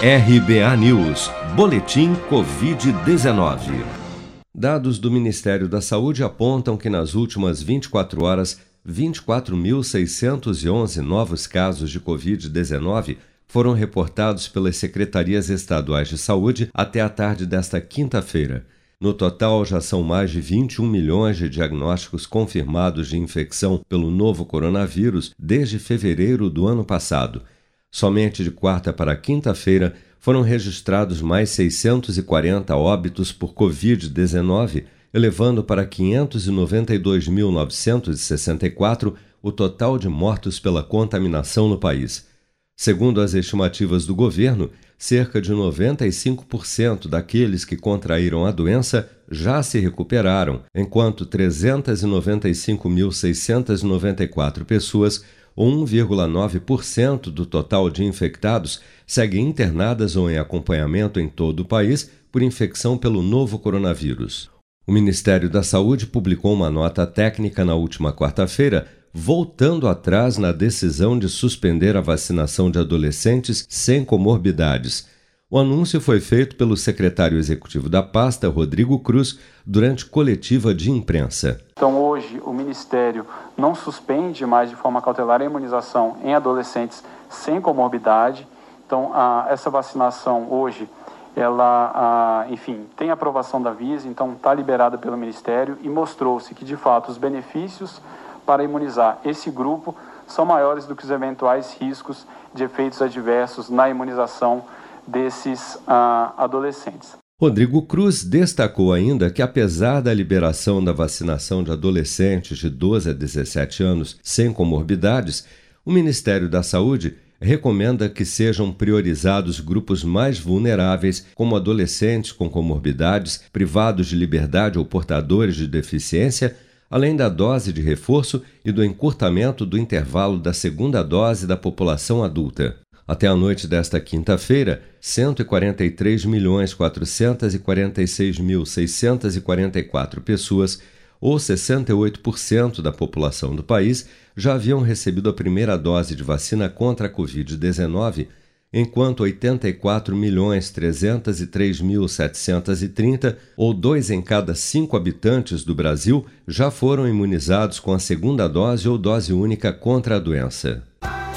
RBA News, Boletim Covid-19. Dados do Ministério da Saúde apontam que nas últimas 24 horas, 24.611 novos casos de Covid-19 foram reportados pelas secretarias estaduais de saúde até a tarde desta quinta-feira. No total, já são mais de 21 milhões de diagnósticos confirmados de infecção pelo novo coronavírus desde fevereiro do ano passado. Somente de quarta para quinta-feira foram registrados mais 640 óbitos por Covid-19, elevando para 592.964 o total de mortos pela contaminação no país. Segundo as estimativas do governo, cerca de 95% daqueles que contraíram a doença já se recuperaram, enquanto 395.694 pessoas, 1,9% do total de infectados, seguem internadas ou em acompanhamento em todo o país por infecção pelo novo coronavírus. O Ministério da Saúde publicou uma nota técnica na última quarta-feira voltando atrás na decisão de suspender a vacinação de adolescentes sem comorbidades. O anúncio foi feito pelo secretário executivo da pasta, Rodrigo Cruz, durante coletiva de imprensa. Então, hoje, o Ministério não suspende mais de forma cautelar a imunização em adolescentes sem comorbidade. Então, a, essa vacinação hoje, ela, a, enfim, tem aprovação da Visa, então está liberada pelo Ministério e mostrou-se que, de fato, os benefícios para imunizar esse grupo são maiores do que os eventuais riscos de efeitos adversos na imunização desses ah, adolescentes. Rodrigo Cruz destacou ainda que, apesar da liberação da vacinação de adolescentes de 12 a 17 anos sem comorbidades, o Ministério da Saúde recomenda que sejam priorizados grupos mais vulneráveis, como adolescentes com comorbidades, privados de liberdade ou portadores de deficiência além da dose de reforço e do encurtamento do intervalo da segunda dose da população adulta. Até a noite desta quinta-feira, 143.446.644 pessoas, ou 68% da população do país, já haviam recebido a primeira dose de vacina contra a Covid-19 enquanto 84.303.730, ou dois em cada cinco habitantes do Brasil, já foram imunizados com a segunda dose ou dose única contra a doença.